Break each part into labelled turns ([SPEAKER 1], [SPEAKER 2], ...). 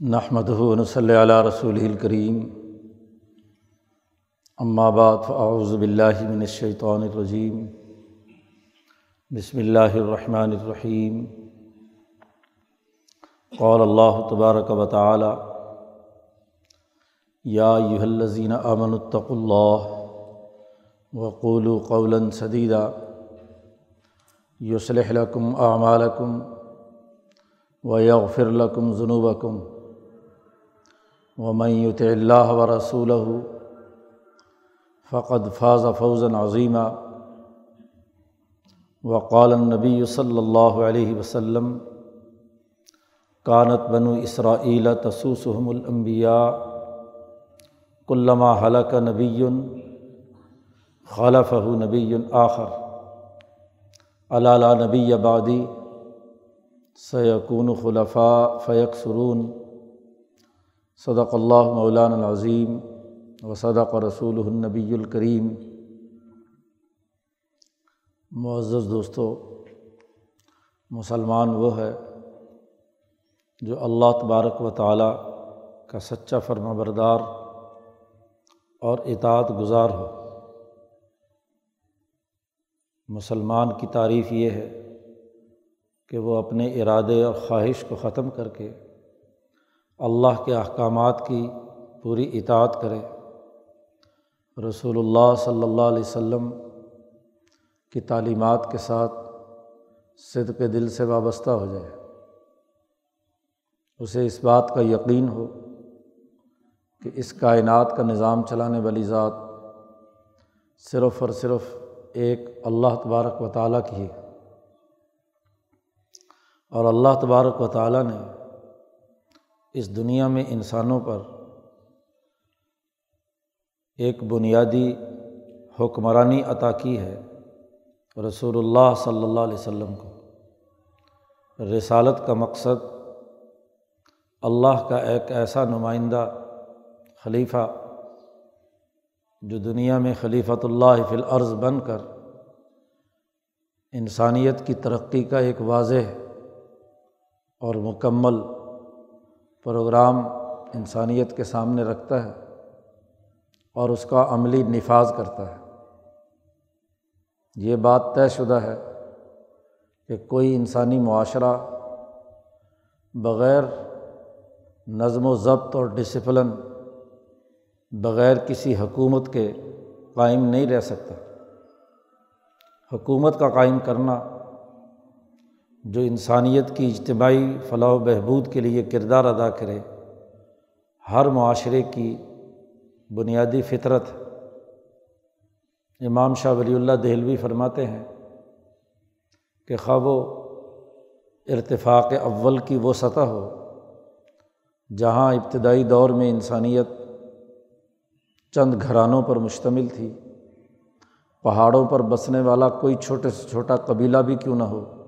[SPEAKER 1] نحمد صلی علیہ رسول الکریم بعد فاعوذ باللہ من الشیطان الرجیم بسم اللہ الرحمن الرحیم قال اللہ تبارک و تعالی یا ایہا الذین آمنوا اتقوا اللہ وقولوا قولا سدیدا یصلح لکم اعمالکم ویغفر لکم ذنوبکم ومن يطع اللہ و رسول فقد فاز فوزا عظیمہ وقال النبی صلی اللہ علیہ وسلم کانت بنو اسرائیل تسوسحم الانبیاء كلما حلق نبی خلفہ نبی آخر علالہ نبی آبادی سیقون خلفاء فیق سرون صدق اللہ مولان العظیم و صدق رسول النبی الکریم۔ معزز دوستو، مسلمان وہ ہے جو اللہ تبارک و تعالیٰ کا سچا فرما بردار اور اطاعت گزار ہو۔ مسلمان کی تعریف یہ ہے کہ وہ اپنے ارادے اور خواہش کو ختم کر کے اللہ کے احکامات کی پوری اطاعت کرے۔ رسول اللہ صلی اللہ علیہ وسلم کی تعلیمات کے ساتھ صدق دل سے وابستہ ہو جائے۔ اسے اس بات کا یقین ہو کہ اس کائنات کا نظام چلانے والی ذات صرف اور صرف ایک اللہ تبارک و تعالیٰ کی ہے۔ اور اللہ تبارک و تعالیٰ نے اس دنیا میں انسانوں پر ایک بنیادی حکمرانی عطا کی ہے رسول اللہ صلی اللہ علیہ وسلم کو۔ رسالت کا مقصد اللہ کا ایک ایسا نمائندہ خلیفہ جو دنیا میں خلیفۃ اللہ فی العرض بن کر انسانیت کی ترقی کا ایک واضح اور مکمل پروگرام انسانیت کے سامنے رکھتا ہے اور اس کا عملی نفاذ کرتا ہے۔ یہ بات طے شدہ ہے کہ کوئی انسانی معاشرہ بغیر نظم و ضبط اور ڈسپلن، بغیر کسی حکومت کے قائم نہیں رہ سکتا۔ حکومت کا قائم کرنا جو انسانیت کی اجتماعی فلاح و بہبود کے لیے کردار ادا کرے، ہر معاشرے کی بنیادی فطرت۔ امام شاہ ولی اللہ دہلوی فرماتے ہیں کہ خواب و ارتفاق اول کی وہ سطح ہو جہاں ابتدائی دور میں انسانیت چند گھرانوں پر مشتمل تھی، پہاڑوں پر بسنے والا کوئی چھوٹے سے چھوٹا قبیلہ بھی کیوں نہ ہو۔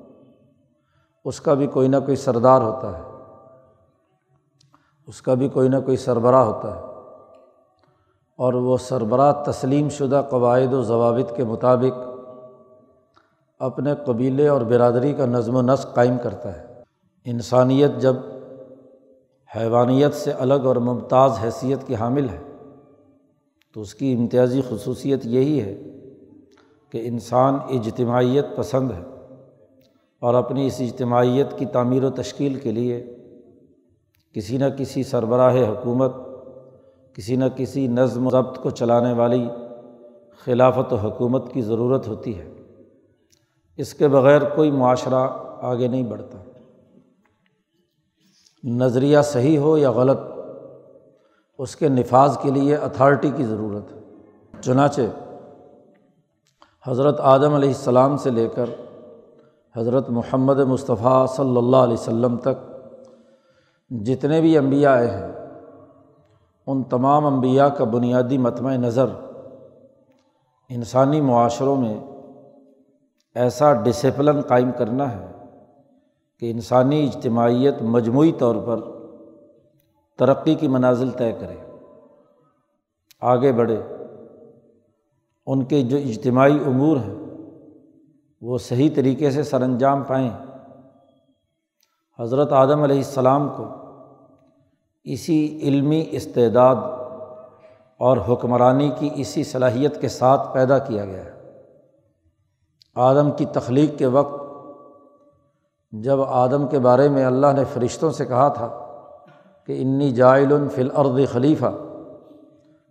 [SPEAKER 1] اس کا بھی کوئی نہ کوئی سردار ہوتا ہے۔ اس کا بھی کوئی نہ کوئی سربراہ ہوتا ہے۔ اور وہ سربراہ تسلیم شدہ قواعد و ضوابط کے مطابق اپنے قبیلے اور برادری کا نظم و نسق قائم کرتا ہے۔ انسانیت جب حیوانیت سے الگ اور ممتاز حیثیت کی حامل ہے، تو اس کی امتیازی خصوصیت یہی ہے کہ انسان اجتماعیت پسند ہے۔ اور اپنی اس اجتماعیت کی تعمیر و تشکیل کے لیے کسی نہ کسی سربراہ حکومت، کسی نہ کسی نظم و ضبط کو چلانے والی خلافت و حکومت کی ضرورت ہوتی ہے۔ اس کے بغیر کوئی معاشرہ آگے نہیں بڑھتا۔ نظریہ صحیح ہو یا غلط، اس کے نفاذ کے لیے اتھارٹی کی ضرورت ہے۔ چنانچہ حضرت آدم علیہ السلام سے لے کر حضرت محمد مصطفیٰ صلی اللہ علیہ وسلم تک جتنے بھی انبیاء آئے ہیں، ان تمام انبیاء کا بنیادی متمع نظر انسانی معاشروں میں ایسا ڈسپلن قائم کرنا ہے کہ انسانی اجتماعیت مجموعی طور پر ترقی کی منازل طے کرے، آگے بڑھے۔ ان کے جو اجتماعی امور ہیں وہ صحیح طریقے سے سر انجام پائیں۔ حضرت آدم علیہ السلام کو اسی علمی استعداد اور حکمرانی کی اسی صلاحیت کے ساتھ پیدا کیا گیا۔ ہے آدم کی تخلیق کے وقت جب آدم کے بارے میں اللہ نے فرشتوں سے کہا تھا کہ انی جائل فی الارض خلیفہ،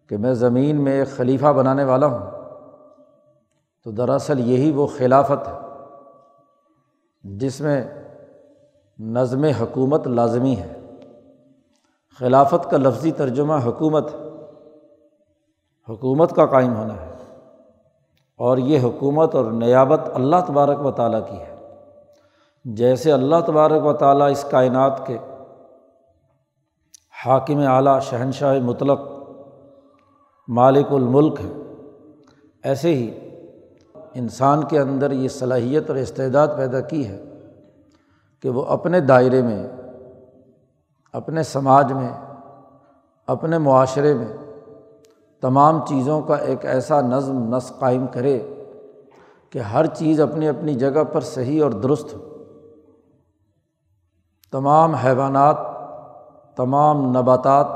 [SPEAKER 1] کہ میں زمین میں ایک خلیفہ بنانے والا ہوں۔ تو دراصل یہی وہ خلافت ہے جس میں نظم حکومت لازمی ہے۔ خلافت کا لفظی ترجمہ حکومت حکومت کا قائم ہونا ہے۔ اور یہ حکومت اور نیابت اللہ تبارک و تعالیٰ کی ہے۔ جیسے اللہ تبارک و تعالیٰ اس کائنات کے حاکم اعلیٰ شہنشاہ مطلق مالک الملک ہے ایسے ہی انسان کے اندر یہ صلاحیت اور استعداد پیدا کی ہے کہ وہ اپنے دائرے میں، اپنے سماج میں، اپنے معاشرے میں تمام چیزوں کا ایک ایسا نظم، نسق قائم کرے کہ ہر چیز اپنی اپنی جگہ پر صحیح اور درست ہو۔ تمام حیوانات، تمام نباتات،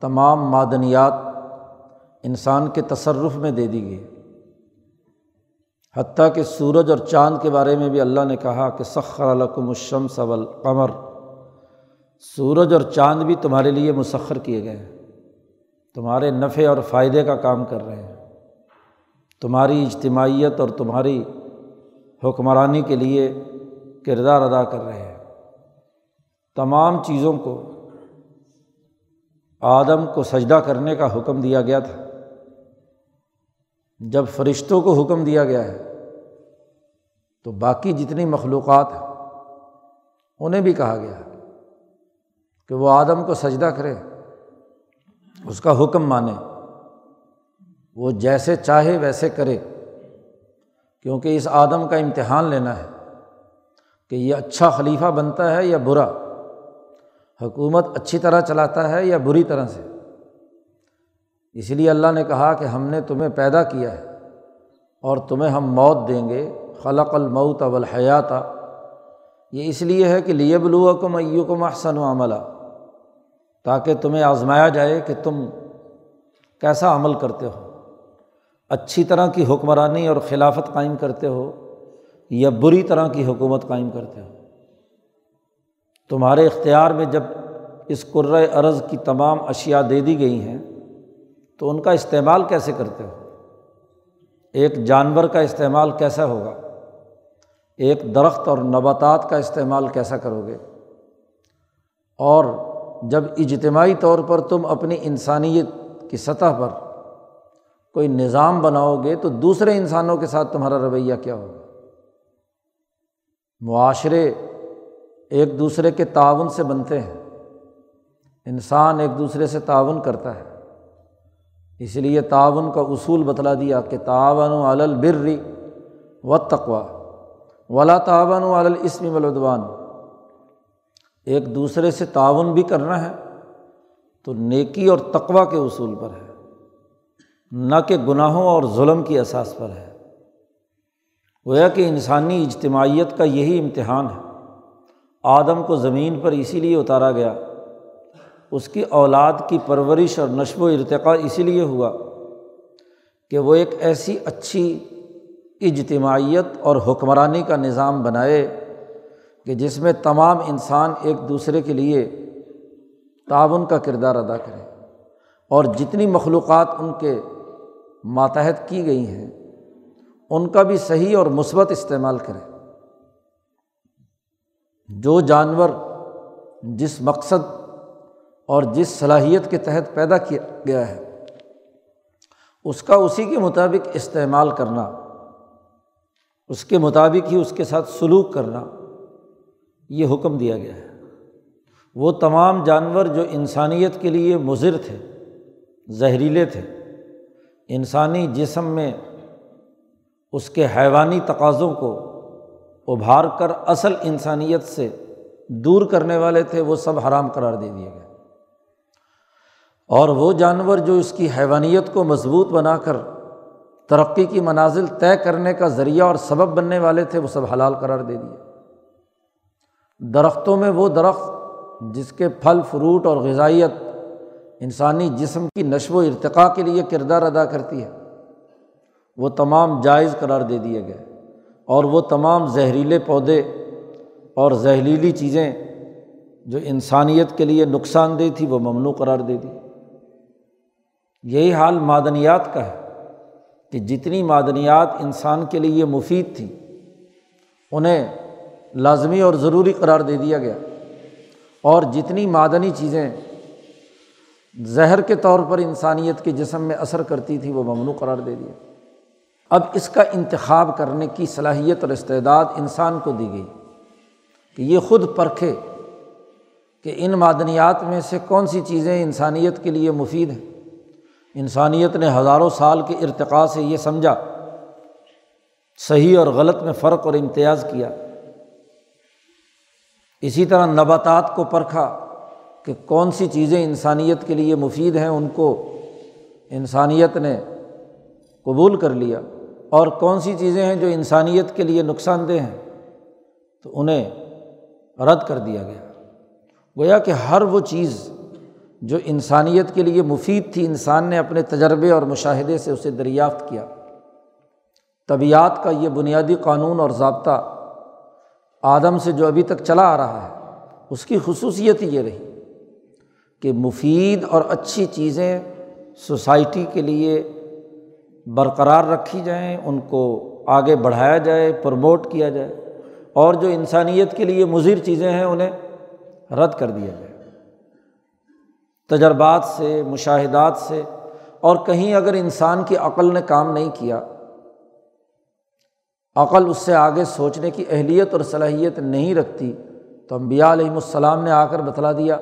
[SPEAKER 1] تمام معدنیات انسان کے تصرف میں دے دی گئی۔ حتیٰ کہ سورج اور چاند کے بارے میں بھی اللہ نے کہا کہ سخر الکم الشمس والقمر۔ سورج اور چاند بھی تمہارے لیے مسخر کیے گئے ہیں۔ تمہارے نفع اور فائدے کا کام کر رہے ہیں۔ تمہاری اجتماعیت اور تمہاری حکمرانی کے لیے کردار ادا کر رہے ہیں۔ تمام چیزوں کو آدم کو سجدہ کرنے کا حکم دیا گیا تھا۔ جب فرشتوں کو حکم دیا گیا ہے تو باقی جتنی مخلوقات ہیں، انہیں بھی کہا گیا کہ وہ آدم کو سجدہ کرے، اس کا حکم مانے۔ وہ جیسے چاہے ویسے کرے، کیونکہ اس آدم کا امتحان لینا ہے کہ یہ اچھا خلیفہ بنتا ہے یا برا۔ حکومت اچھی طرح چلاتا ہے یا بری طرح سے۔ اس لیے اللہ نے کہا کہ ہم نے تمہیں پیدا کیا ہے اور تمہیں ہم موت دیں گے۔ خلق المعت اولحیات یہ اس لیے ہے کہ لیے بلو کم احسن و عملہ تاکہ تمہیں آزمایا جائے کہ تم کیسا عمل کرتے ہو۔ اچھی طرح کی حکمرانی اور خلافت قائم کرتے ہو یا بری طرح کی حکومت قائم کرتے ہو۔ تمہارے اختیار میں جب اس عرض کی تمام اشیا دے دی گئی ہیں، تو ان کا استعمال کیسے کرتے ہو؟ ایک جانور کا استعمال کیسا ہوگا؟ ایک درخت اور نباتات کا استعمال کیسا کرو گے؟ اور جب اجتماعی طور پر تم اپنی انسانیت کی سطح پر کوئی نظام بناؤ گے تو دوسرے انسانوں کے ساتھ تمہارا رویہ کیا ہوگا؟ معاشرے ایک دوسرے کے تعاون سے بنتے ہیں۔ انسان ایک دوسرے سے تعاون کرتا ہے۔ اس لیے تعاون کا اصول بتلا دیا کہ تعاون و البری و تقوا ولا تعاون و الاسم ولادوان ایک دوسرے سے تعاون بھی کرنا ہے تو نیکی اور تقوا کے اصول پر ہے۔ نہ کہ گناہوں اور ظلم کی اساس پر ہے۔ گویا کہ انسانی اجتماعیت کا یہی امتحان ہے۔ آدم کو زمین پر اسی لیے اتارا گیا۔ اس کی اولاد کی پرورش اور نشو و ارتقاء اسی لیے ہوا کہ وہ ایک ایسی اچھی اجتماعیت اور حکمرانی کا نظام بنائے کہ جس میں تمام انسان ایک دوسرے کے لیے تعاون کا کردار ادا کرے اور جتنی مخلوقات ان کے ماتحت کی گئی ہیں، ان کا بھی صحیح اور مثبت استعمال کرے جو جانور جس مقصد اور جس صلاحیت کے تحت پیدا کیا گیا ہے، اس کا اسی کے مطابق استعمال کرنا اس کے مطابق ہی اس کے ساتھ سلوک کرنا، یہ حکم دیا گیا ہے۔ وہ تمام جانور جو انسانیت کے لیے مضر تھے، زہریلے تھے، انسانی جسم میں اس کے حیوانی تقاضوں کو ابھار کر اصل انسانیت سے دور کرنے والے تھے، وہ سب حرام قرار دے دیے گئے۔ اور وہ جانور جو اس کی حیوانیت کو مضبوط بنا کر ترقی کی منازل طے کرنے کا ذریعہ اور سبب بننے والے تھے، وہ سب حلال قرار دے دیے۔ درختوں میں وہ درخت جس کے پھل، فروٹ اور غذائیت انسانی جسم کی نشو و ارتقاء کے لیے کردار ادا کرتی ہے، وہ تمام جائز قرار دے دیے گئے۔ اور وہ تمام زہریلے پودے اور زہریلی چیزیں جو انسانیت کے لیے نقصان دہ تھی، وہ ممنوع قرار دے دی۔ یہی حال معدنیات کا ہے۔ کہ جتنی معدنیات انسان کے لیے مفید تھیں، انہیں لازمی اور ضروری قرار دے دیا گیا۔ اور جتنی معدنی چیزیں زہر کے طور پر انسانیت کے جسم میں اثر کرتی تھی وہ ممنوع قرار دے دیا۔ اب اس کا انتخاب کرنے کی صلاحیت اور استعداد انسان کو دی گئی کہ یہ خود پرکھے کہ ان معدنیات میں سے کون سی چیزیں انسانیت کے لیے مفید ہیں۔ انسانیت نے ہزاروں سال کے ارتقاء سے یہ سمجھا، صحیح اور غلط میں فرق اور امتیاز کیا۔ اسی طرح نباتات کو پرکھا کہ کون سی چیزیں انسانیت کے لیے مفید ہیں، ان کو انسانیت نے قبول کر لیا۔ اور کون سی چیزیں ہیں جو انسانیت کے لیے نقصان دہ ہیں؟ تو انہیں رد کر دیا گیا۔ گویا کہ ہر وہ چیز جو انسانیت کے لیے مفید تھی، انسان نے اپنے تجربے اور مشاہدے سے اسے دریافت کیا۔ طبیعت کا یہ بنیادی قانون اور ضابطہ آدم سے جو ابھی تک چلا آ رہا ہے، اس کی خصوصیت یہ رہی کہ مفید اور اچھی چیزیں سوسائٹی کے لیے برقرار رکھی جائیں، ان کو آگے بڑھایا جائے، پروموٹ کیا جائے اور جو انسانیت کے لیے مضر چیزیں ہیں، انہیں رد کر دیا جائے۔ تجربات سے، مشاہدات سے اور کہیں اگر انسان کی عقل نے کام نہیں کیا، عقل اس سے آگے سوچنے کی اہلیت اور صلاحیت نہیں رکھتی، تو امبیا علیہم السلام نے آ کر بتلا دیا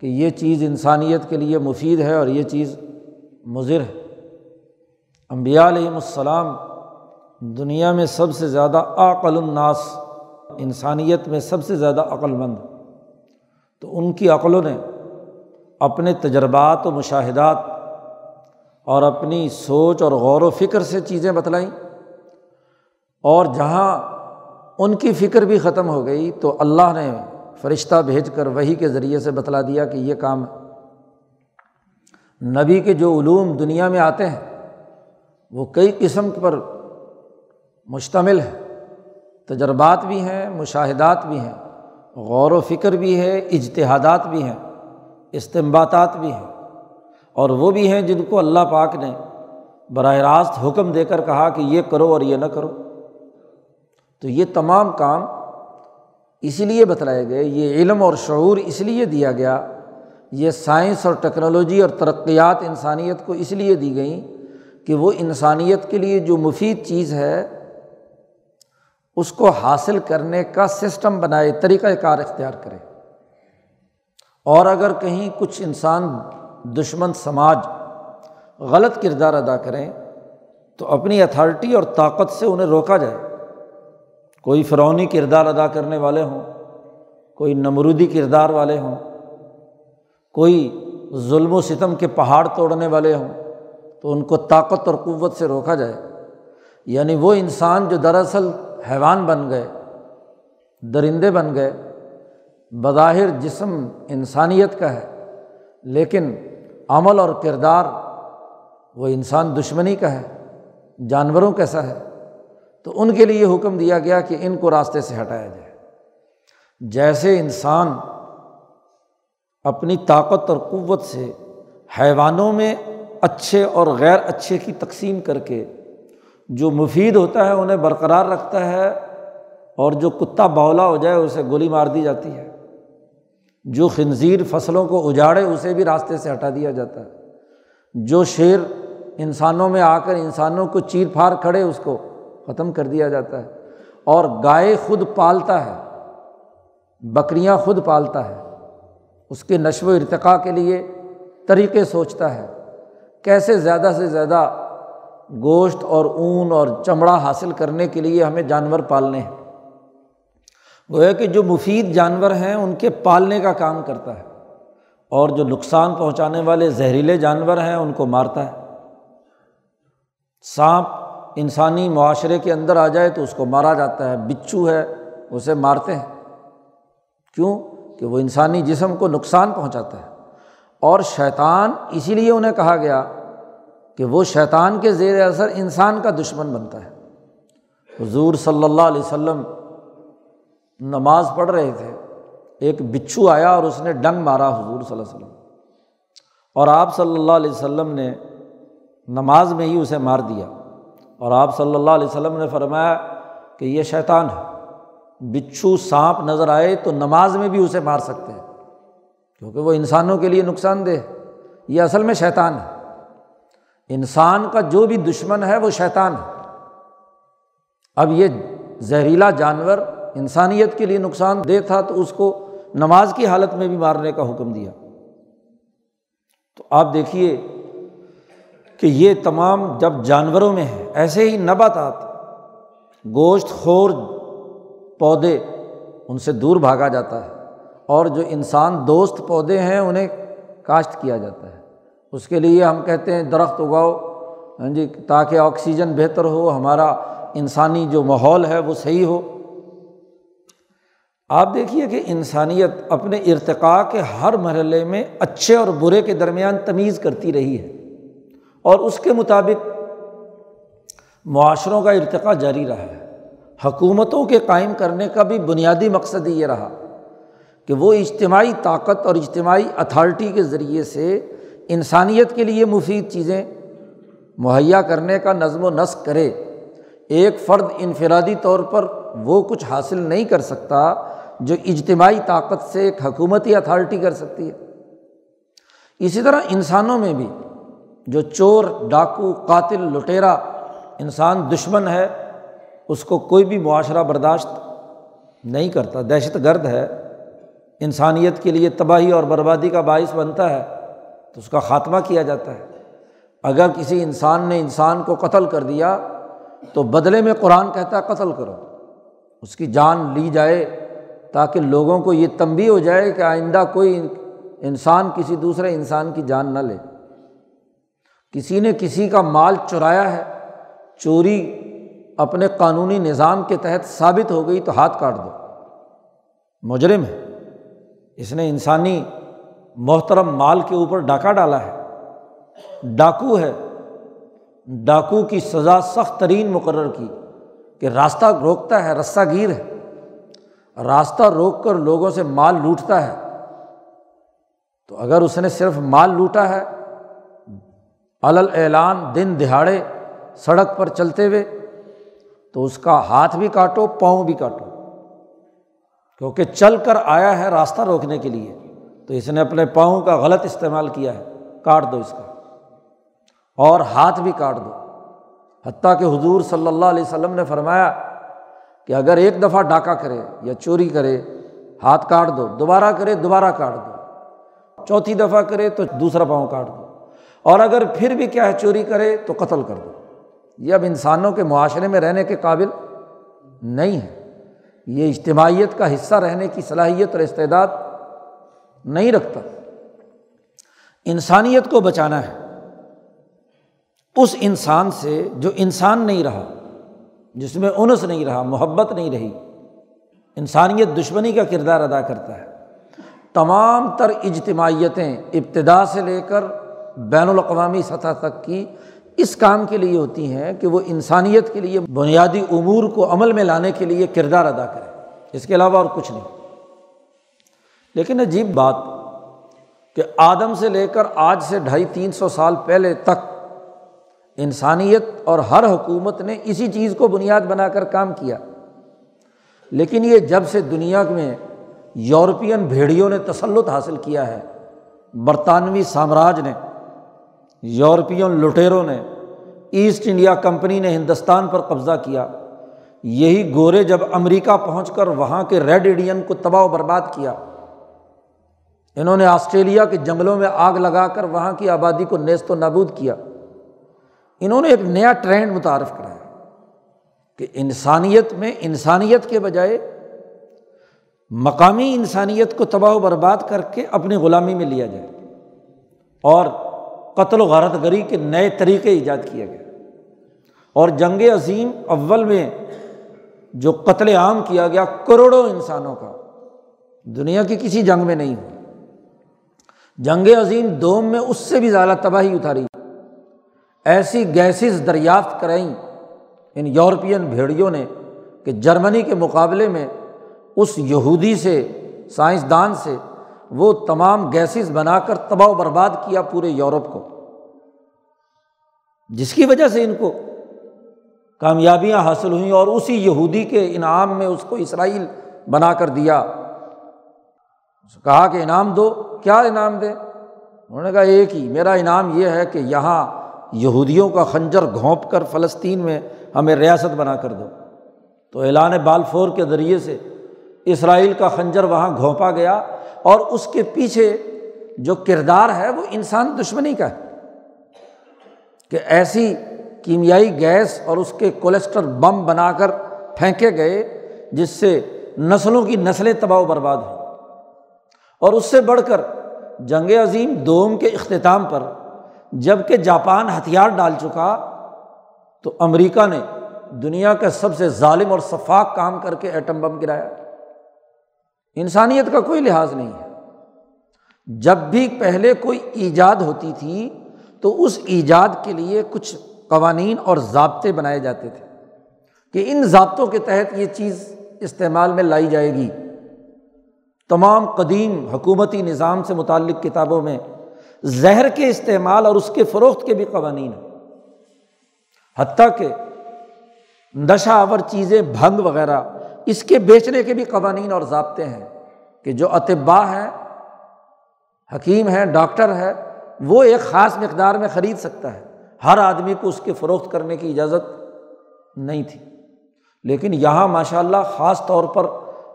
[SPEAKER 1] کہ یہ چیز انسانیت کے لیے مفید ہے اور یہ چیز مضر ہے۔ امبیا علیہم السلام دنیا میں سب سے زیادہ عقل الناس، انسانیت میں سب سے زیادہ عقل مند تو ان کی عقلوں نے اپنے تجربات و مشاہدات اور اپنی سوچ اور غور و فکر سے چیزیں بتلائیں اور جہاں ان کی فکر بھی ختم ہو گئی تو اللہ نے فرشتہ بھیج کر وہی کے ذریعے سے بتلا دیا کہ یہ کام ہے۔ نبی کے جو علوم دنیا میں آتے ہیں، وہ کئی قسم پر مشتمل ہے تجربات بھی ہیں، مشاہدات بھی ہیں، غور و فکر بھی ہے، اجتہادات بھی ہیں۔ استمباتات بھی ہیں اور وہ بھی ہیں جن کو اللہ پاک نے براہ راست حکم دے کر کہا کہ یہ کرو اور یہ نہ کرو۔ تو یہ تمام کام اسی لیے بتلائے گئے، یہ علم اور شعور اس لیے دیا گیا، یہ سائنس اور ٹیکنالوجی اور ترقیات انسانیت کو اس لیے دی گئیں کہ وہ انسانیت کے لیے جو مفید چیز ہے، اس کو حاصل کرنے کا سسٹم بنائے طریقۂ کار اختیار کرے۔ اور اگر کہیں کچھ انسان دشمن سماج غلط کردار ادا کریں تو اپنی اتھارٹی اور طاقت سے انہیں روکا جائے۔ کوئی فرونی کردار ادا کرنے والے ہوں، کوئی نمرودی کردار والے ہوں، کوئی ظلم و ستم کے پہاڑ توڑنے والے ہوں تو ان کو طاقت اور قوت سے روکا جائے۔ یعنی وہ انسان جو دراصل حیوان بن گئے، درندے بن گئے بظاہر جسم انسانیت کا ہے، لیکن عمل اور کردار وہ انسان دشمنی کا ہے، جانوروں کیسا ہے۔ تو ان کے لیے حکم دیا گیا کہ ان کو راستے سے ہٹایا جائے۔ جیسے انسان اپنی طاقت اور قوت سے حیوانوں میں اچھے اور غیر اچھے کی تقسیم کر کے جو مفید ہوتا ہے انہیں برقرار رکھتا ہے اور جو کتا بولا ہو جائے اسے گولی مار دی جاتی ہے۔ جو خنزیر فصلوں کو اجاڑے، اسے بھی راستے سے ہٹا دیا جاتا ہے۔ جو شیر انسانوں میں آ کر انسانوں کو چیر پھاڑ کھڑے، اس کو ختم کر دیا جاتا ہے۔ اور گائے خود پالتا ہے، بکریاں خود پالتا ہے۔ اس کے نشو و ارتقاء کے لیے طریقے سوچتا ہے۔ کیسے زیادہ سے زیادہ گوشت اور اون اور چمڑا حاصل کرنے کے لیے ہمیں جانور پالنے ہیں؟ گویا کہ جو مفید جانور ہیں، ان کے پالنے کا کام کرتا ہے۔ اور جو نقصان پہنچانے والے زہریلے جانور ہیں، ان کو مارتا ہے۔ سانپ انسانی معاشرے کے اندر آ جائے تو اس کو مارا جاتا ہے۔ بچو ہے، اسے مارتے ہیں۔ کیوں؟ کہ وہ انسانی جسم کو نقصان پہنچاتا ہے۔ اور شیطان، اسی لیے انہیں کہا گیا کہ وہ شیطان کے زیر اثر انسان کا دشمن بنتا ہے۔ حضور صلی اللہ علیہ وسلم نماز پڑھ رہے تھے، ایک بچھو آیا اور اس نے ڈنگ مارا حضور صلی اللہ علیہ وسلم۔ اور آپ صلی اللہ علیہ وسلم نے نماز میں ہی اسے مار دیا۔ اور آپ صلی اللہ علیہ وسلم نے فرمایا کہ یہ شیطان ہے۔ بچھو سانپ نظر آئے تو نماز میں بھی اسے مار سکتے ہیں، کیونکہ وہ انسانوں کے لیے نقصان دہ یہ اصل میں شیطان ہے۔ انسان کا جو بھی دشمن ہے وہ شیطان ہے۔ اب یہ زہریلا جانور انسانیت کے لیے نقصان دہ تھا تو اس کو نماز کی حالت میں بھی مارنے کا حکم دیا۔ تو آپ دیکھیے کہ یہ تمام جب جانوروں میں ہے، ایسے ہی نباتات، گوشت، خور، پودے، ان سے دور بھاگا جاتا ہے اور جو انسان دوست پودے ہیں، انہیں کاشت کیا جاتا ہے۔ اس کے لیے ہم کہتے ہیں، درخت اگاؤ ہاں جی تاکہ آکسیجن بہتر ہو، ہمارا انسانی جو ماحول ہے وہ صحیح ہو۔ آپ دیکھیے کہ انسانیت اپنے ارتقاء کے ہر مرحلے میں اچھے اور برے کے درمیان تمیز کرتی رہی ہے اور اس کے مطابق معاشروں کا ارتقاء جاری رہا ہے۔ حکومتوں کے قائم کرنے کا بھی بنیادی مقصد یہ رہا کہ وہ اجتماعی طاقت اور اجتماعی اتھارٹی کے ذریعے سے انسانیت کے لیے مفید چیزیں مہیا کرنے کا نظم و نسق کرے۔ ایک فرد انفرادی طور پر وہ کچھ حاصل نہیں کر سکتا جو اجتماعی طاقت سے ایک حکومتی اتھارٹی کر سکتی ہے۔ اسی طرح انسانوں میں بھی جو چور، ڈاکو، قاتل، لٹیرا انسان دشمن ہے، اس کو کوئی بھی معاشرہ برداشت نہیں کرتا۔ دہشت گرد ہے۔ انسانیت کے لیے تباہی اور بربادی کا باعث بنتا ہے تو اس کا خاتمہ کیا جاتا ہے۔ اگر کسی انسان نے انسان کو قتل کر دیا تو بدلے میں قرآن کہتا ہے قتل کرو۔ اس کی جان لی جائے۔ تاکہ لوگوں کو یہ تنبی ہو جائے کہ آئندہ کوئی انسان کسی دوسرے انسان کی جان نہ لے۔ کسی نے کسی کا مال چرایا ہے، چوری اپنے قانونی نظام کے تحت ثابت ہو گئی تو ہاتھ کاٹ دو۔ مجرم ہے۔ اس نے انسانی محترم مال کے اوپر ڈاکہ ڈالا ہے۔ ڈاکو ہے۔ ڈاکو کی سزا سخت ترین مقرر کی کہ راستہ روکتا ہے رسہ گیر ہے۔ راستہ روک کر لوگوں سے مال لوٹتا ہے۔ تو اگر اس نے صرف مال لوٹا ہے الل اعلان دن دہاڑے سڑک پر چلتے ہوئے، تو اس کا ہاتھ بھی کاٹو، پاؤں بھی کاٹو۔ کیونکہ چل کر آیا ہے راستہ روکنے کے لیے، تو اس نے اپنے پاؤں کا غلط استعمال کیا ہے۔ کاٹ دو اس کا۔ اور ہاتھ بھی کاٹ دو۔ حتیٰ کہ حضور صلی اللہ علیہ وسلم نے فرمایا کہ اگر ایک دفعہ ڈاکہ کرے یا چوری کرے، ہاتھ کاٹ دو، دوبارہ کرے، دوبارہ کاٹ دو۔ چوتھی دفعہ کرے تو دوسرا پاؤں کاٹ دو۔ اور اگر پھر بھی کیا ہے، چوری کرے تو قتل کر دو۔ یہ اب انسانوں کے معاشرے میں رہنے کے قابل نہیں ہے۔ یہ اجتماعیت کا حصہ رہنے کی صلاحیت اور استعداد نہیں رکھتا۔ انسانیت کو بچانا ہے۔ اس انسان سے جو انسان نہیں رہا جس میں انس نہیں رہا، محبت نہیں رہی۔ انسانیت دشمنی کا کردار ادا کرتا ہے۔ تمام تر اجتماعیتیں ابتدا سے لے کر بین الاقوامی سطح تک کی اس کام کے لیے ہوتی ہیں کہ وہ انسانیت کے لیے بنیادی امور کو عمل میں لانے کے لیے کردار ادا کرے اس کے علاوہ اور کچھ نہیں۔ لیکن عجیب بات کہ آدم سے لے کر آج سے ڈھائی تین سو سال پہلے تک انسانیت اور ہر حکومت نے اسی چیز کو بنیاد بنا کر کام کیا۔ لیکن یہ جب سے دنیا میں یورپین بھیڑیوں نے تسلط حاصل کیا ہے، برطانوی سامراج نے، یورپین لٹیروں نے، ایسٹ انڈیا کمپنی نے ہندوستان پر قبضہ کیا۔ یہی گورے جب امریکہ پہنچ کر وہاں کے ریڈ انڈین کو تباہ و برباد کیا۔ انہوں نے آسٹریلیا کے جنگلوں میں آگ لگا کر وہاں کی آبادی کو نیست و نابود کیا۔ انہوں نے ایک نیا ٹرینڈ متعارف کرایا کہ انسانیت میں انسانیت کے بجائے مقامی انسانیت کو تباہ و برباد کر کے اپنی غلامی میں لیا جائے اور قتل و غارت گری کے نئے طریقے ایجاد کیا گیا اور جنگ عظیم اول میں جو قتل عام کیا گیا کروڑوں انسانوں کا، دنیا کی کسی جنگ میں نہیں ہوئی جنگ عظیم دوم میں اس سے بھی زیادہ تباہی اتاری۔ ایسی گیسز دریافت کرائیں ان یورپین بھیڑیوں نے کہ جرمنی کے مقابلے میں اس یہودی سے، سائنسدان سے وہ تمام گیسز بنا کر تباہ و برباد کیا پورے یورپ کو۔ جس کی وجہ سے ان کو کامیابیاں حاصل ہوئیں اور اسی یہودی کے انعام میں اس کو اسرائیل بنا کر دیا۔ کہا کہ انعام دو، کیا انعام دیں؟ انہوں نے کہا ایک ہی، میرا انعام یہ ہے کہ یہاں یہودیوں کا خنجر گھونپ کر فلسطین میں ہمیں ریاست بنا کر دو۔ تو اعلان بالفور کے ذریعے سے اسرائیل کا خنجر وہاں گھونپا گیا اور اس کے پیچھے جو کردار ہے وہ انسان دشمنی کا ہے۔ کہ ایسی کیمیائی گیس اور اس کے کولیسٹر بم بنا کر پھینکے گئے جس سے نسلوں کی نسلیں تباہ و برباد ہوئی اور اس سے بڑھ کر جنگ عظیم دوم کے اختتام پر جبکہ جاپان ہتھیار ڈال چکا تو امریکہ نے دنیا کا سب سے ظالم اور شفاق کام کر کے ایٹم بم گرایا۔ انسانیت کا کوئی لحاظ نہیں ہے۔ جب بھی پہلے کوئی ایجاد ہوتی تھی تو اس ایجاد کے لیے کچھ قوانین اور ضابطے بنائے جاتے تھے کہ ان ضابطوں کے تحت یہ چیز استعمال میں لائی جائے گی۔ تمام قدیم حکومتی نظام سے متعلق کتابوں میں زہر کے استعمال اور اس کے فروخت کے بھی قوانین ہیں۔ حتیٰ کہ نشہ آور چیزیں، بھنگ وغیرہ، اس کے بیچنے کے بھی قوانین اور ضابطے ہیں کہ جو اطباء ہے حکیم ہے ڈاکٹر ہے وہ ایک خاص مقدار میں خرید سکتا ہے۔ ہر آدمی کو اس کے فروخت کرنے کی اجازت نہیں تھی۔ لیکن یہاں ماشاء اللہ خاص طور پر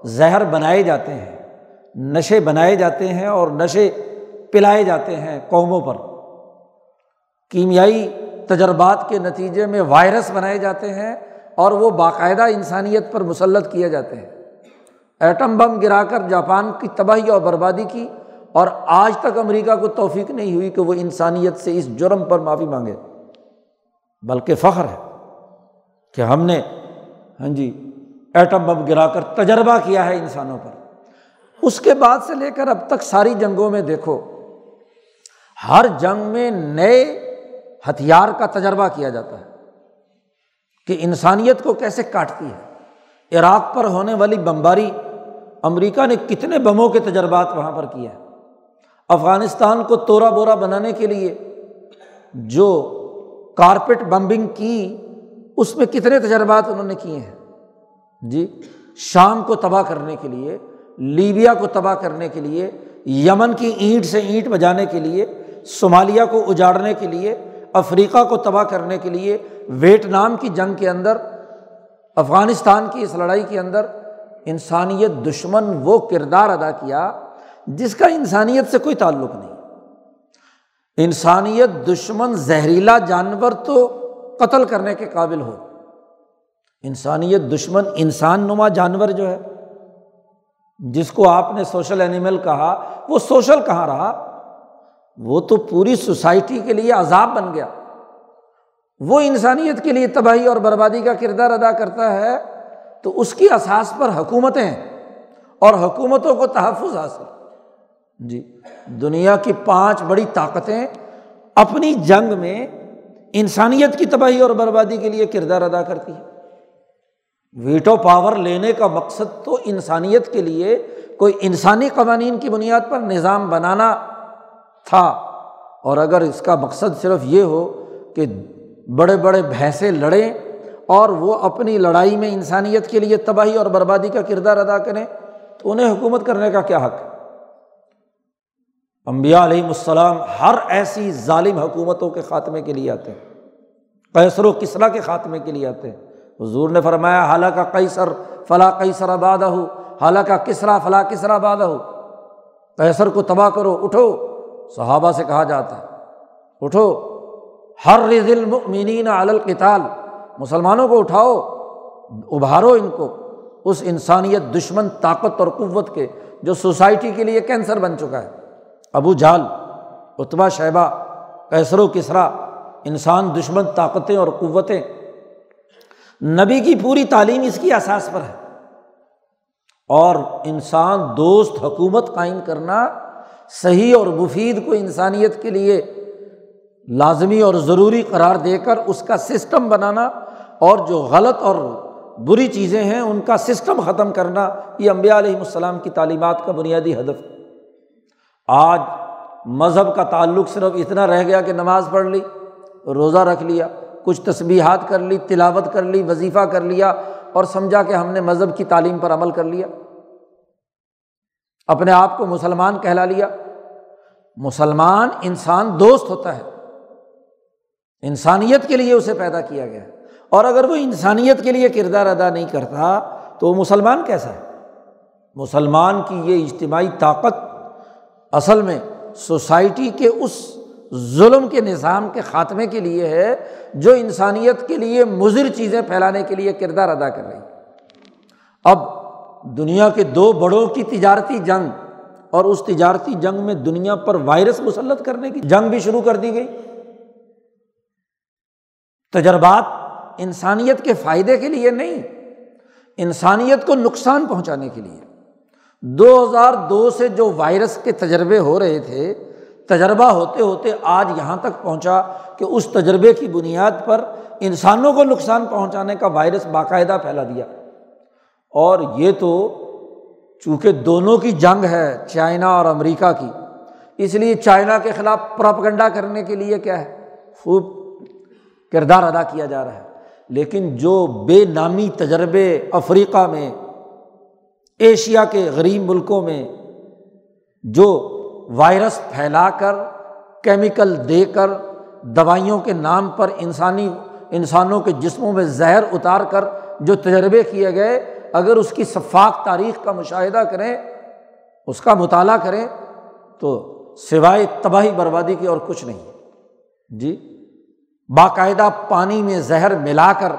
[SPEAKER 1] زہر بنائے جاتے ہیں، نشے بنائے جاتے ہیں اور نشے پلائے جاتے ہیں قوموں پر۔ کیمیائی تجربات کے نتیجے میں وائرس بنائے جاتے ہیں اور وہ باقاعدہ انسانیت پر مسلط کیے جاتے ہیں۔ ایٹم بم گرا کر جاپان کی تباہی اور بربادی کی اور آج تک امریکہ کو توفیق نہیں ہوئی کہ وہ انسانیت سے اس جرم پر معافی مانگے۔ بلکہ فخر ہے کہ ہم نے ہاں جی ایٹم بم گرا کر تجربہ کیا ہے انسانوں پر۔ اس کے بعد سے لے کر اب تک ساری جنگوں میں دیکھو۔ ہر جنگ میں نئے ہتھیار کا تجربہ کیا جاتا ہے کہ انسانیت کو کیسے کاٹتی ہے۔ عراق پر ہونے والی بمباری امریکہ نے کتنے بموں کے تجربات وہاں پر کیے ہیں۔ افغانستان کو توڑا بورا بنانے کے لیے جو کارپیٹ بمبنگ کی، اس میں کتنے تجربات انہوں نے کیے ہیں۔ جی شام کو تباہ کرنے کے لیے، لیبیا کو تباہ کرنے کے لیے، یمن کی اینٹ سے اینٹ بجانے کے لیے صومالیہ کو اجاڑنے کے لیے، افریقہ کو تباہ کرنے کے لیے ویٹنام کی جنگ کے اندر، افغانستان کی اس لڑائی کے اندر انسانیت دشمن وہ کردار ادا کیا جس کا انسانیت سے کوئی تعلق نہیں۔ انسانیت دشمن زہریلا جانور تو قتل کرنے کے قابل ہو۔ انسانیت دشمن انسان نما جانور جو ہے، جس کو آپ نے سوشل اینیمل کہا، وہ سوشل کہاں رہا؟ وہ تو پوری سوسائٹی کے لیے عذاب بن گیا۔ وہ انسانیت کے لیے تباہی اور بربادی کا کردار ادا کرتا ہے، تو اس کی اساس پر حکومتیں اور حکومتوں کو تحفظ حاصل۔ جی دنیا کی پانچ بڑی طاقتیں اپنی جنگ میں انسانیت کی تباہی اور بربادی کے لیے کردار ادا کرتی ہے ویٹو پاور لینے کا مقصد تو انسانیت کے لیے، کوئی انسانی قوانین کی بنیاد پر نظام بنانا تھا۔ اور اگر اس کا مقصد صرف یہ ہو کہ بڑے بڑے بھینسیں لڑیں اور وہ اپنی لڑائی میں انسانیت کے لیے تباہی اور بربادی کا کردار ادا کریں، تو انہیں حکومت کرنے کا کیا حق؟ ہے امبیا علیہم السلام ہر ایسی ظالم حکومتوں کے خاتمے کے لیے آتے ہیں۔ قیصر و کسرا کے خاتمے کے لیے آتے ہیں۔ حضور نے فرمایا، حالانکہ قیصر فلاں قیصر آباد ہو حالانکہ کسرا فلاں کسرا آباد ہو قیصر کو تباہ کرو، اٹھو۔ صحابہ سے کہا جاتا ہے۔ اٹھو۔ ہر رضل مینین القتال۔ مسلمانوں کو اٹھاؤ، ابھارو ان کو۔ اس انسانیت، دشمن، طاقت اور قوت کے جو سوسائٹی کے لیے کینسر بن چکا ہے۔ ابو جال اتبا شیبہ کیسر و کسرا، انسان، دشمن، طاقتیں اور قوتیں۔ نبی کی پوری تعلیم اس کی احساس پر ہے۔ اور انسان، دوست، حکومت قائم کرنا صحیح اور مفید کو انسانیت کے لیے لازمی اور ضروری قرار دے کر اس کا سسٹم بنانا اور جو غلط اور بری چیزیں ہیں ان کا سسٹم ختم کرنا یہ امبیا علیہم السلام کی تعلیمات کا بنیادی ہدف آج مذہب کا تعلق صرف اتنا رہ گیا کہ نماز پڑھ لی، روزہ رکھ لیا، کچھ تصبیحات کر لی، تلاوت کر لی، وظیفہ کر لیا اور سمجھا کہ ہم نے مذہب کی تعلیم پر عمل کر لیا۔ اپنے آپ کو مسلمان کہلا لیا۔ مسلمان انسان دوست ہوتا ہے۔ انسانیت کے لیے اسے پیدا کیا گیا۔ اور اگر وہ انسانیت کے لیے کردار ادا نہیں کرتا تو وہ مسلمان کیسا ہے؟ مسلمان کی یہ اجتماعی طاقت اصل میں سوسائٹی کے اس ظلم کے نظام کے خاتمے کے لیے ہے جو انسانیت کے لیے مضر چیزیں پھیلانے کے لیے کردار ادا کر رہی۔ اب دنیا کے دو بڑوں کی تجارتی جنگ اور اس تجارتی جنگ میں دنیا پر وائرس مسلط کرنے کی جنگ بھی شروع کر دی گئی۔ تجربات انسانیت کے فائدے کے لیے نہیں، انسانیت کو نقصان پہنچانے کے لیے۔ دو ہزار دو سے جو وائرس کے تجربے ہو رہے تھے، تجربہ ہوتے ہوتے آج یہاں تک پہنچا کہ اس تجربے کی بنیاد پر انسانوں کو نقصان پہنچانے کا وائرس باقاعدہ پھیلا دیا۔ اور یہ تو چونکہ دونوں کی جنگ ہے چائنا اور امریکہ کی، اس لیے چائنا کے خلاف پراپگنڈا کرنے کے لیے کیا ہے، خوب کردار ادا کیا جا رہا ہے۔ لیکن جو بے نامی تجربے افریقہ میں، ایشیا کے غریب ملکوں میں جو وائرس پھیلا کر، کیمیکل دے کر، دوائیوں کے نام پر انسانی، انسانوں کے جسموں میں زہر اتار کر جو تجربے کیے گئے اگر اس کی شفاق تاریخ کا مشاہدہ کریں، اس کا مطالعہ کریں، تو سوائے تباہی بربادی کی اور کچھ نہیں۔ جی باقاعدہ پانی میں زہر ملا کر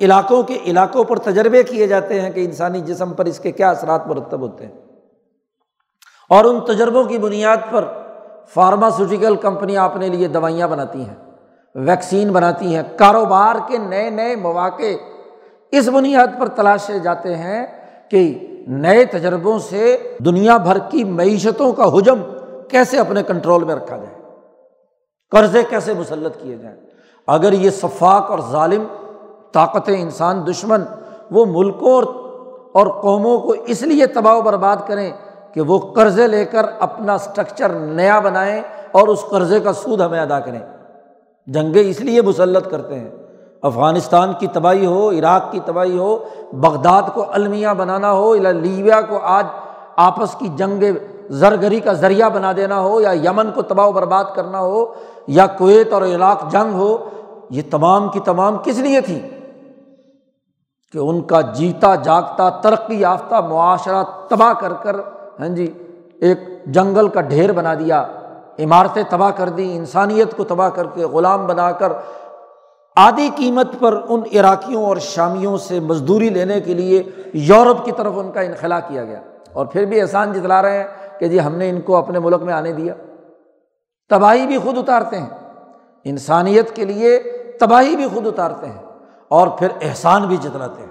[SPEAKER 1] علاقوں کے علاقوں پر تجربے کیے جاتے ہیں کہ انسانی جسم پر اس کے کیا اثرات مرتب ہوتے ہیں۔ اور ان تجربوں کی بنیاد پر فارماسوٹیکل کمپنیاں اپنے لیے دوائیاں بناتی ہیں، ویکسین بناتی ہیں۔ کاروبار کے نئے نئے مواقع اس بنیاد پر تلاشے جاتے ہیں کہ نئے تجربوں سے دنیا بھر کی معیشتوں کا حجم کیسے اپنے کنٹرول میں رکھا جائے، قرضے کیسے مسلط کیے جائیں۔ اگر یہ شفاق اور ظالم، طاقتیں انسان، دشمن، وہ ملکوں اور اور قوموں کو اس لیے تباہ و برباد کریں کہ وہ قرضے لے کر اپنا اسٹرکچر نیا بنائیں اور اس قرضے کا سود ہمیں ادا کریں۔ جنگیں اس لیے مسلط کرتے ہیں افغانستان کی تباہی ہو، عراق کی تباہی ہو، بغداد کو المیہ بنانا ہو یا لیبیا کو آج آپس کی جنگ زرگری کا ذریعہ بنا دینا ہو یا یمن کو تباہ و برباد کرنا ہو یا کویت اور عراق جنگ ہو، یہ تمام کی تمام کس لیے تھی؟ کہ ان کا جیتا، جاگتا، ترقی یافتہ، معاشرہ تباہ کر کر ہاں جی ایک جنگل کا ڈھیر بنا دیا، عمارتیں تباہ کر دیں، انسانیت کو تباہ کر کے، غلام بنا کر آدھی قیمت پر ان عراقیوں اور شامیوں سے مزدوری لینے کے لیے یورپ کی طرف ان کا انخلا کیا گیا۔ اور پھر بھی احسان جتلا رہے ہیں کہ جی ہم نے ان کو اپنے ملک میں آنے دیا۔ تباہی بھی خود اتارتے ہیں۔ انسانیت کے لیے تباہی بھی خود اتارتے ہیں۔ اور پھر احسان بھی جتلاتے ہیں۔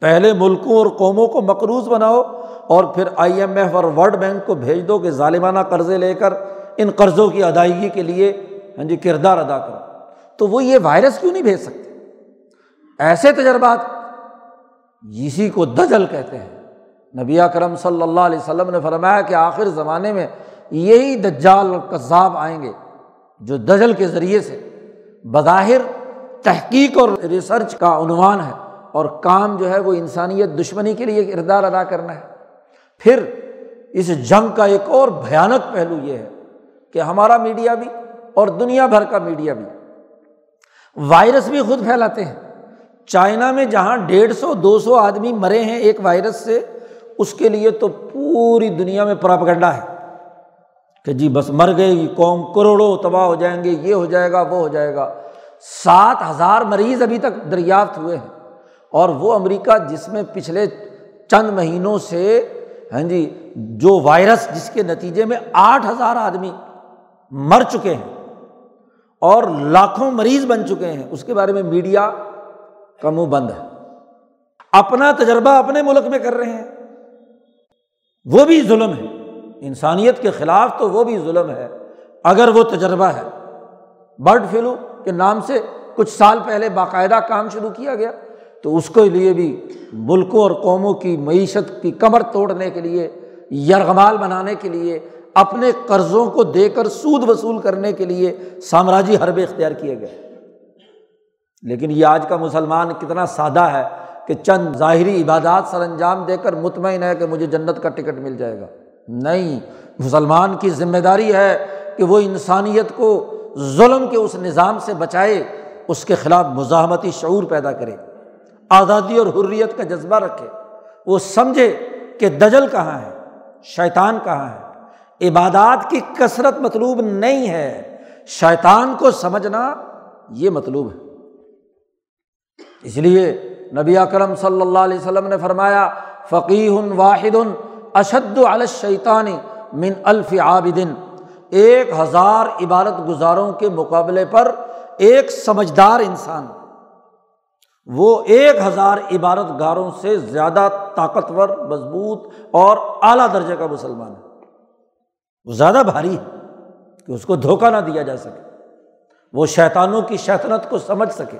[SPEAKER 1] پہلے ملکوں اور قوموں کو مقروض بناؤ اور پھر آئی ایم ایف اور ورلڈ بینک کو بھیج دو کہ ظالمانہ قرضے لے کر ان قرضوں کی ادائیگی کے لیے ہاں جی کردار ادا کرو۔ تو وہ یہ وائرس کیوں نہیں بھیج سکتے؟ ایسے تجربات اسی کو دجل کہتے ہیں۔ نبی کرم صلی اللہ علیہ وسلم نے فرمایا کہ آخر زمانے میں یہی دجال اور کذاب آئیں گے جو دجل کے ذریعے سے بظاہر تحقیق اور ریسرچ کا عنوان ہے اور کام جو ہے وہ انسانیت دشمنی کے لیے کردار ادا کرنا ہے۔ پھر اس جنگ کا ایک اور بھیانک پہلو یہ ہے کہ ہمارا میڈیا بھی اور دنیا بھر کا میڈیا بھی وائرس بھی خود پھیلاتے ہیں۔ چائنا میں جہاں ڈیڑھ سو، دو سو آدمی مرے ہیں ایک وائرس سے، اس کے لیے تو پوری دنیا میں پراپگنڈا ہے۔ کہ جی بس مر گئے گی قوم کروڑوں تباہ ہو جائیں گے، یہ ہو جائے گا، وہ ہو جائے گا۔ سات ہزار مریض ابھی تک دریافت ہوئے ہیں۔ اور وہ امریکہ جس میں پچھلے چند مہینوں سے ہاں جی جو وائرس جس کے نتیجے میں آٹھ ہزار آدمی مر چکے ہیں۔ اور لاکھوں مریض بن چکے ہیں۔ اس کے بارے میں میڈیا کا منہ بند ہے۔ اپنا تجربہ اپنے ملک میں کر رہے ہیں۔ وہ بھی ظلم ہے۔ انسانیت کے خلاف تو وہ بھی ظلم ہے۔ اگر وہ تجربہ ہے۔ برڈ فلو کے نام سے کچھ سال پہلے باقاعدہ کام شروع کیا گیا۔ تو اس کے لیے بھی ملکوں اور قوموں کی معیشت کی کمر توڑنے کے لیے، یرغمال بنانے کے لیے اپنے قرضوں کو دے کر سود وصول کرنے کے لیے سامراجی حربے اختیار کیے گئے۔ لیکن یہ آج کا مسلمان کتنا سادہ ہے کہ چند ظاہری عبادات سر انجام دے کر مطمئن ہے کہ مجھے جنت کا ٹکٹ مل جائے گا۔ نہیں، مسلمان کی ذمہ داری ہے کہ وہ انسانیت کو ظلم کے اس نظام سے بچائے، اس کے خلاف مزاحمتی شعور پیدا کرے، آزادی اور حریت کا جذبہ رکھے۔ وہ سمجھے کہ دجل کہاں ہے، شیطان کہاں ہے۔ عبادات کی کثرت مطلوب نہیں ہے۔ شیطان کو سمجھنا یہ مطلوب ہے۔ اس لیے نبی اکرم صلی اللہ علیہ وسلم نے فرمایا فقی واحد اشد الشیطانی من الف عابدن۔ ایک ہزار عبادت گزاروں کے مقابلے پر ایک سمجھدار انسان، وہ ایک ہزار عبادت گاروں سے زیادہ طاقتور، مضبوط اور اعلیٰ درجے کا مسلمان ہے۔ وہ زیادہ بھاری ہے کہ اس کو دھوکہ نہ دیا جا سکے، وہ شیطانوں کی شیطنت کو سمجھ سکے،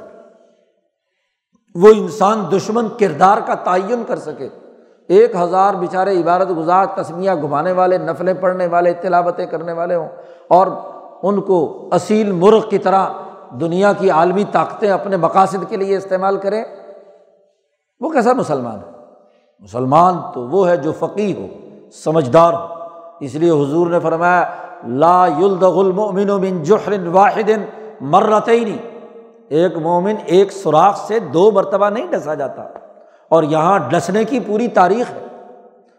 [SPEAKER 1] وہ انسان دشمن کردار کا تعین کر سکے۔ ایک ہزار بیچارے عبارت گزار تسمیاں گھمانے والے، نفلیں پڑھنے والے، تلاوتیں کرنے والے ہوں، اور ان کو اصیل مرغ کی طرح دنیا کی عالمی طاقتیں اپنے مقاصد کے لیے استعمال کریں۔ وہ کیسا مسلمان ہے؟ مسلمان تو وہ ہے جو فقی ہو، سمجھدار ہو۔ اس لیے حضور نے فرمایا، لا المؤمن من جحر واحد مرتعینی ایک مومن ایک سوراخ سے دو مرتبہ نہیں ڈسا جاتا۔ اور یہاں ڈسنے کی پوری تاریخ ہے۔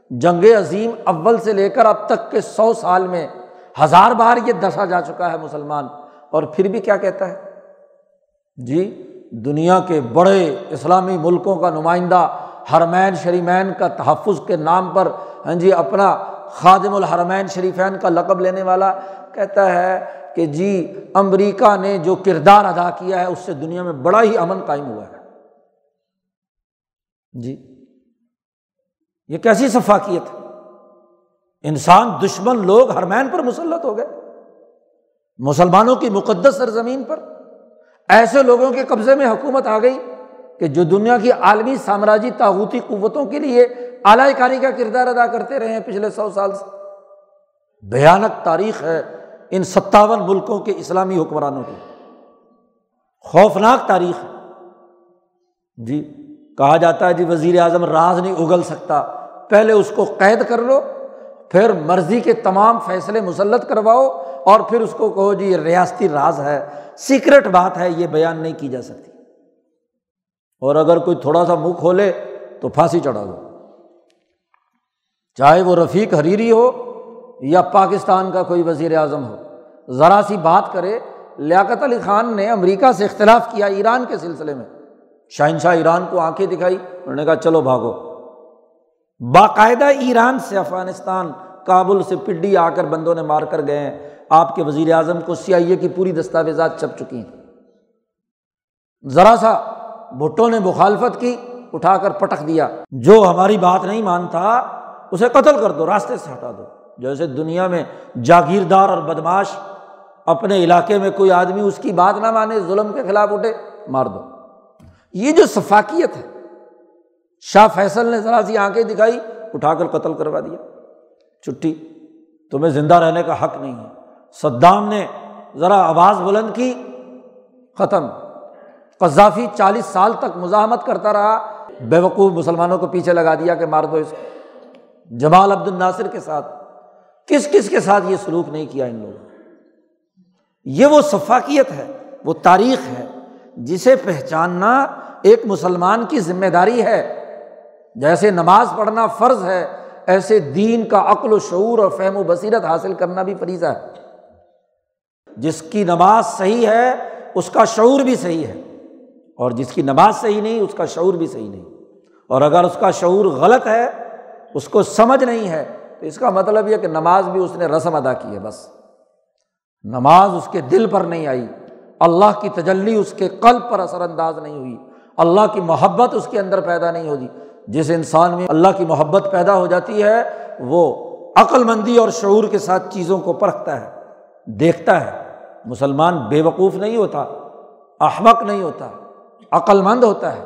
[SPEAKER 1] جنگ عظیم اول سے لے کر اب تک کے سو سال میں ہزار بار یہ ڈسا جا چکا ہے مسلمان۔ اور پھر بھی کیا کہتا ہے؟ جی دنیا کے بڑے اسلامی ملکوں کا نمائندہ حرمین شریمین کا تحفظ کے نام پر ہاں جی اپنا خادم الحرمین شریفین کا لقب لینے والا کہتا ہے کہ جی امریکہ نے جو کردار ادا کیا ہے، اس سے دنیا میں بڑا ہی امن قائم ہوا ہے۔ جی یہ کیسی ثفاقیت ہے انسان، دشمن لوگ ہرمین پر مسلط ہو گئے۔ مسلمانوں کی مقدس سرزمین پر، ایسے لوگوں کے قبضے میں حکومت آ گئی۔ کہ جو دنیا کی عالمی سامراجی تاغوتی قوتوں کے لیے اعلی کاری کا کردار ادا کرتے رہے ہیں پچھلے سو سال سے۔ بھیانک تاریخ ہے ان ستاون ملکوں کے اسلامی حکمرانوں کی۔ خوفناک تاریخ ہے۔ جی کہا جاتا ہے جی وزیر اعظم راز نہیں اگل سکتا۔ پہلے اس کو قید کر لو، پھر مرضی کے تمام فیصلے مسلط کرواؤ اور پھر اس کو کہو جی یہ ریاستی راز ہے۔ سیکرٹ بات ہے، یہ بیان نہیں کی جا سکتی۔ اور اگر کوئی تھوڑا سا منہ کھولے تو پھانسی چڑھا دو۔ چاہے وہ رفیق حریری ہو یا پاکستان کا کوئی وزیر اعظم ہو۔ ذرا سی بات کرے، لیاقت علی خان نے امریکہ سے اختلاف کیا ایران کے سلسلے میں۔ شہنشاہ ایران کو آنکھیں دکھائی، انہوں نے کہا، چلو بھاگو۔ باقاعدہ ایران سے افغانستان، کابل سے پڈی آ کر بندوں نے مار کر گئے ہیں۔ آپ کے وزیر اعظم کو سی آئی اے کی پوری دستاویزات چھپ چکی ہیں۔ ذرا سا بھٹو نے مخالفت کی، اٹھا کر پٹک دیا۔ جو ہماری بات نہیں مانتا، اسے قتل کر دو، راستے سے ہٹا دو۔ جیسے دنیا میں جاگیردار اور بدماش، اپنے علاقے میں کوئی آدمی اس کی بات نہ مانے، ظلم کے خلاف اٹھے، مار دو۔ یہ جو ثفاقیت ہے، شاہ فیصل نے ذرا سی آنکھیں دکھائی، اٹھا کر قتل کروا دیا۔ چھٹی تمہیں زندہ رہنے کا حق نہیں ہے۔ صدام نے ذرا آواز بلند کی، ختم۔ قذافی چالیس سال تک مزاحمت کرتا رہا بے وقوف مسلمانوں کو پیچھے لگا دیا کہ مار دو اس کو۔ جمال عبد الناصر کے ساتھ، کس کس کے ساتھ یہ سلوک نہیں کیا ان لوگوں یہ وہ ثفاقیت ہے، وہ تاریخ ہے، جسے پہچاننا ایک مسلمان کی ذمہ داری ہے۔ جیسے نماز پڑھنا فرض ہے، ایسے دین کا عقل و شعور اور فہم و بصیرت حاصل کرنا بھی فریضہ ہے۔ جس کی نماز صحیح ہے، اس کا شعور بھی صحیح ہے۔ اور جس کی نماز صحیح نہیں، اس کا شعور بھی صحیح نہیں۔ اور اگر اس کا شعور غلط ہے، اس کو سمجھ نہیں ہے، تو اس کا مطلب یہ کہ نماز بھی اس نے رسم ادا کی ہے بس۔ نماز اس کے دل پر نہیں آئی۔ اللہ کی تجلی اس کے قلب پر اثر انداز نہیں ہوئی۔ اللہ کی محبت اس کے اندر پیدا نہیں ہوگی جس انسان میں اللہ کی محبت پیدا ہو جاتی ہے، وہ عقل مندی اور شعور کے ساتھ چیزوں کو پرکھتا ہے، دیکھتا ہے۔ مسلمان بے وقوف نہیں ہوتا، احمق نہیں ہوتا۔ عقل مند ہوتا ہے۔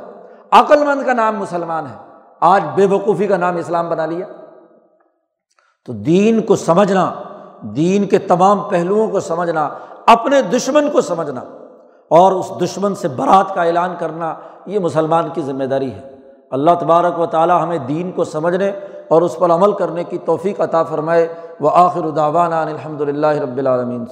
[SPEAKER 1] عقل مند کا نام مسلمان ہے۔ آج بے وقوفی کا نام اسلام بنا لیا۔ تو دین کو سمجھنا، دین کے تمام پہلوؤں کو سمجھنا، اپنے دشمن کو سمجھنا اور اس دشمن سے برات کا اعلان کرنا، یہ مسلمان کی ذمہ داری ہے۔ اللہ تبارک و تعالیٰ ہمیں دین کو سمجھنے اور اس پر عمل کرنے کی توفیق عطا فرمائے۔ وہ آخر الداوان الحمد للہ رب العالمین۔